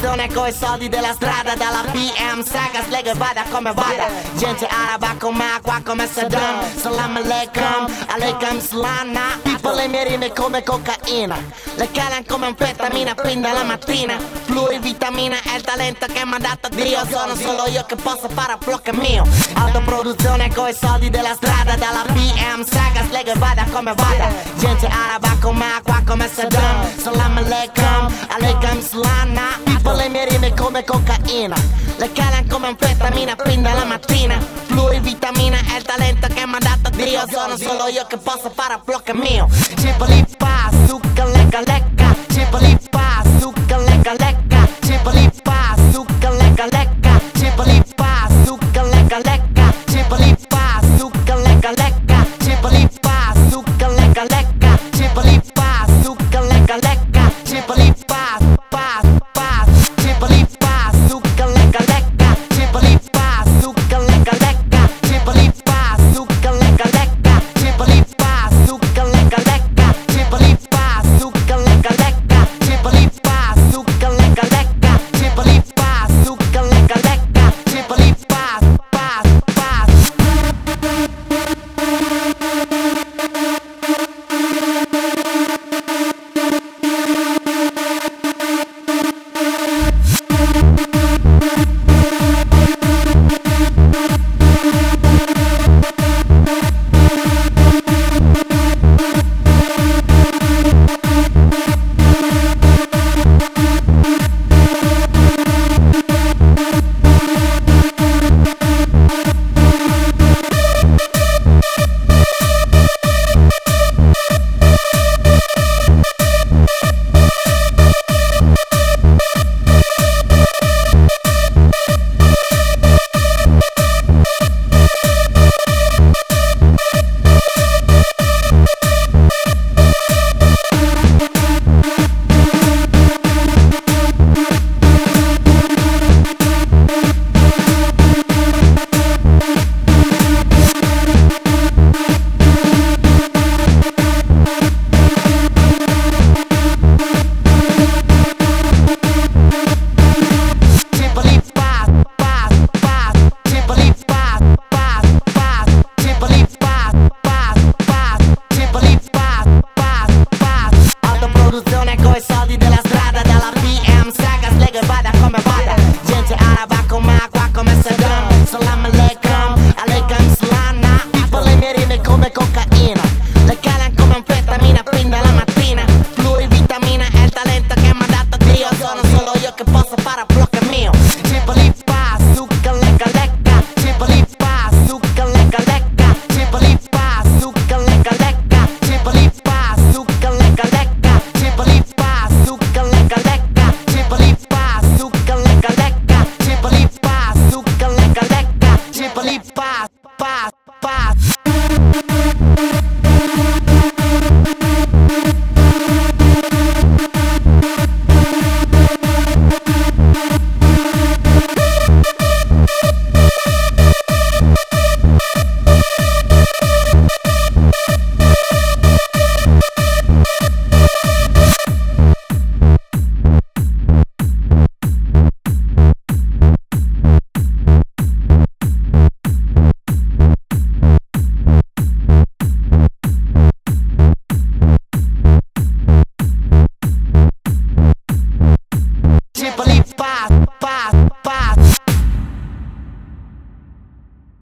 Autoproduzione coi soldi della strada Dalla BM Saga Slega vada come vada. Gente araba come acqua come Saddam Salam alaikum Alaikum slana Tipo le mie rime come cocaina Le calan come anfetamina Fin dalla mattina. Plurivitamina è il talento che mi ha dato Dio Sono solo io che posso fare flow che mio. Autoproduzione coi soldi della strada Dalla BM Saga Slega vada come vada. Gente araba come acqua come Saddam Salam alaikum Alaikum slana Le mie rime come cocaina. Le calan come anfetamina Fin dalla mattina. Plurivitamina è il talento che mi ha dato Dio. Sono solo io che posso fare flow che mio. Cipoli